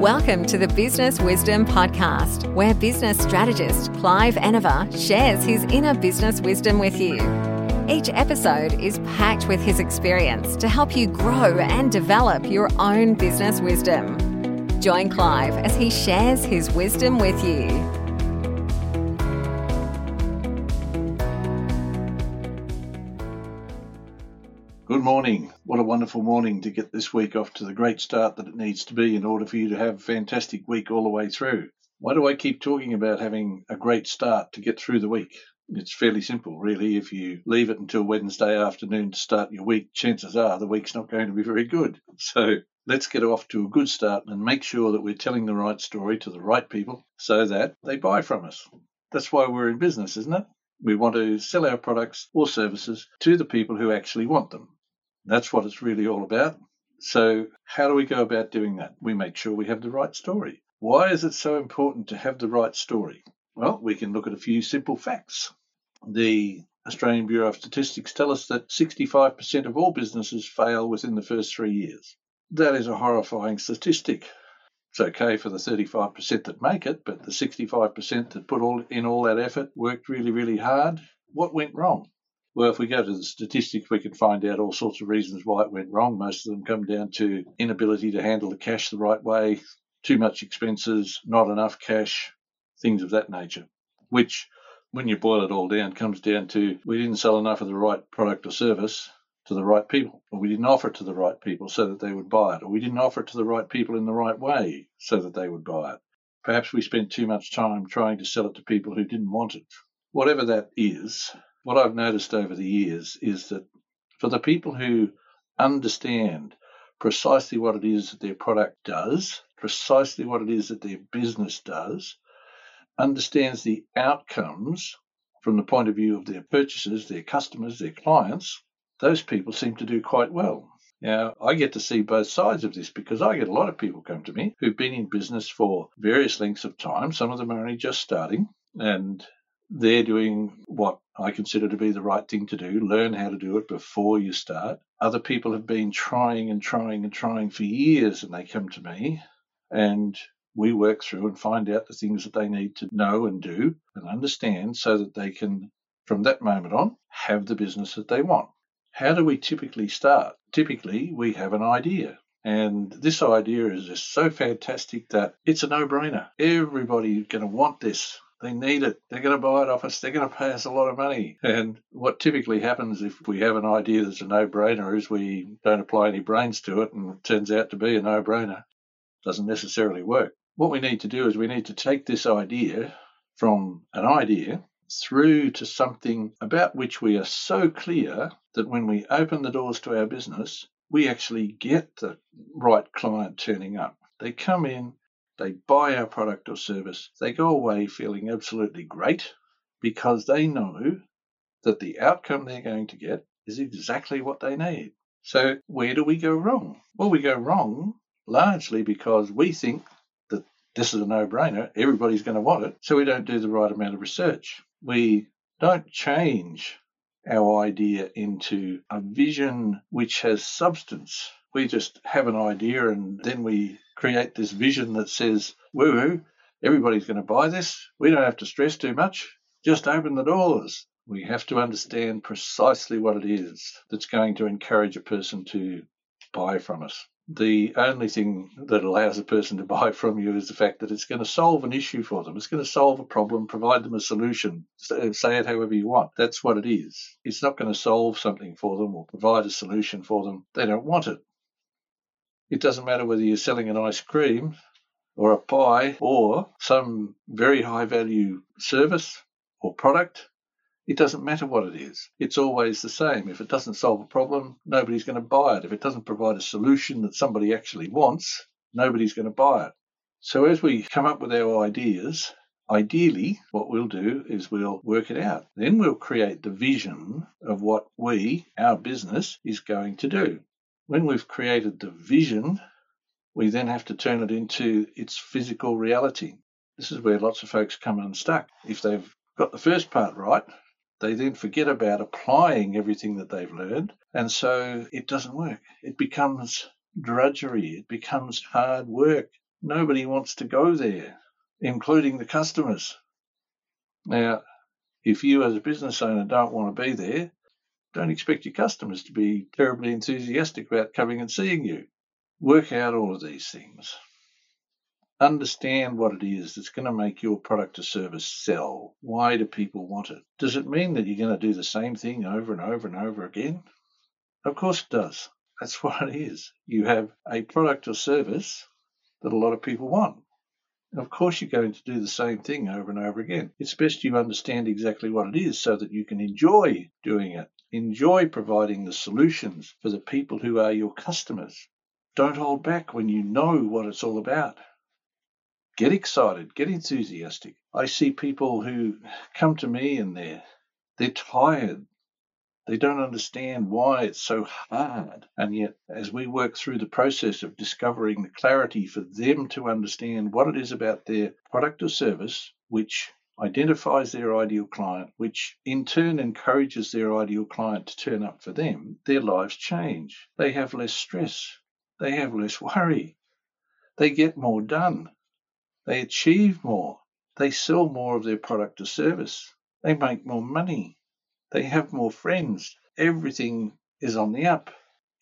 Welcome to the Business Wisdom Podcast, where business strategist Clive Enever shares his inner business wisdom with you. Each episode is packed with his experience to help you grow and develop your own business wisdom. Join Clive as he shares his wisdom with you. Good morning. What a wonderful morning to get this week off to the great start that it needs to be in order for you to have a fantastic week all the way through. Why do I keep talking about having a great start to get through the week? It's fairly simple, really. If you leave it until Wednesday afternoon to start your week, chances are the week's not going to be very good. So let's get off to a good start and make sure that we're telling the right story to the right people so that they buy from us. That's why we're in business, isn't it? We want to sell our products or services to the people who actually want them. That's what it's really all about. So, how do we go about doing that? We make sure we have the right story. Why is it so important to have the right story? Well, we can look at a few simple facts. The Australian Bureau of Statistics tell us that 65% of all businesses fail within the first three years. That is a horrifying statistic. It's okay for the 35% that make it, but the 65% that put all in all that effort, worked really, really hard, what went wrong? Well, if we go to the statistics, we can find out all sorts of reasons why it went wrong. Most of them come down to inability to handle the cash the right way, too much expenses, not enough cash, things of that nature. Which, when you boil it all down, comes down to we didn't sell enough of the right product or service to the right people, or we didn't offer it to the right people so that they would buy it, or we didn't offer it to the right people in the right way so that they would buy it. Perhaps we spent too much time trying to sell it to people who didn't want it. Whatever that is, what I've noticed over the years is that for the people who understand precisely what it is that their product does, precisely what it is that their business does, understands the outcomes from the point of view of their purchasers, their customers, their clients, those people seem to do quite well. Now, I get to see both sides of this because I get a lot of people come to me who've been in business for various lengths of time. Some of them are only just starting, and they're doing what I consider to be the right thing to do. Learn how to do it before you start. Other people have been trying and trying and trying for years and they come to me and we work through and find out the things that they need to know and do and understand so that they can, from that moment on, have the business that they want. How do we typically start? Typically, we have an idea. And this idea is just so fantastic that it's a no brainer. Everybody's going to want this. They need it. They're going to buy it off us. They're going to pay us a lot of money. And what typically happens if we have an idea that's a no-brainer is we don't apply any brains to it and it turns out to be a no-brainer. Doesn't necessarily work. What we need to do is we need to take this idea from an idea through to something about which we are so clear that when we open the doors to our business, we actually get the right client turning up. They come in, they buy our product or service, they go away feeling absolutely great because they know that the outcome they're going to get is exactly what they need. So, where do we go wrong? Well, we go wrong largely because we think that this is a no brainer, everybody's going to want it, so we don't do the right amount of research. We don't change our idea into a vision which has substance. We just have an idea and then we create this vision that says, woo everybody's going to buy this. We don't have to stress too much. Just open the doors. We have to understand precisely what it is that's going to encourage a person to buy from us. The only thing that allows a person to buy from you is the fact that it's going to solve an issue for them. It's going to solve a problem, provide them a solution. Uh, say it however you want. That's what it is. It's not going to solve something for them or provide a solution for them. They don't want it. It doesn't matter whether you're selling an ice cream or a pie or some very high value service or product. It doesn't matter what it is. It's always the same. If it doesn't solve a problem, nobody's going to buy it. If it doesn't provide a solution that somebody actually wants, nobody's going to buy it. So as we come up with our ideas, ideally what we'll do is we'll work it out. Then we'll create the vision of what we, our business, is going to do. When we've created the vision, we then have to turn it into its physical reality. This is where lots of folks come unstuck. If they've got the first part right, they then forget about applying everything that they've learned, and so it doesn't work. It becomes drudgery, it becomes hard work. Nobody wants to go there, including the customers. Now, if you as a business owner don't want to be there, don't expect your customers to be terribly enthusiastic about coming and seeing you. Work out all of these things. Understand what it is that's going to make your product or service sell. Why do people want it? Does it mean that you're going to do the same thing over and over and over again? Of course it does. That's what it is. You have a product or service that a lot of people want. And of course, you're going to do the same thing over and over again. It's best you understand exactly what it is so that you can enjoy doing it, enjoy providing the solutions for the people who are your customers. Don't hold back when you know what it's all about get excited, get enthusiastic. I see people who come to me and they're they're tired. They don't understand why it's so hard. And yet, as we work through the process of discovering the clarity for them to understand what it is about their product or service, which identifies their ideal client, which in turn encourages their ideal client to turn up for them, their lives change. They have less stress. They have less worry. They get more done. They achieve more. They sell more of their product or service. They make more money. They have more friends. Everything is on the up.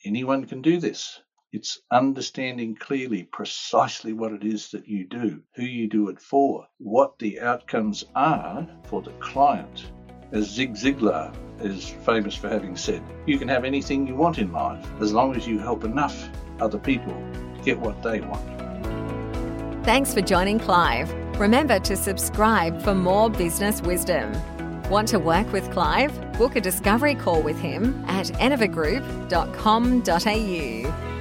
Anyone can do this. It's understanding clearly precisely what it is that you do, who you do it for, what the outcomes are for the client. As Zig Ziglar is famous for having said, you can have anything you want in life as long as you help enough other people get what they want. Thanks for joining Clive. Remember to subscribe for more business wisdom. Want to work with Clive? Book a discovery call with him at enervagroup.com.au.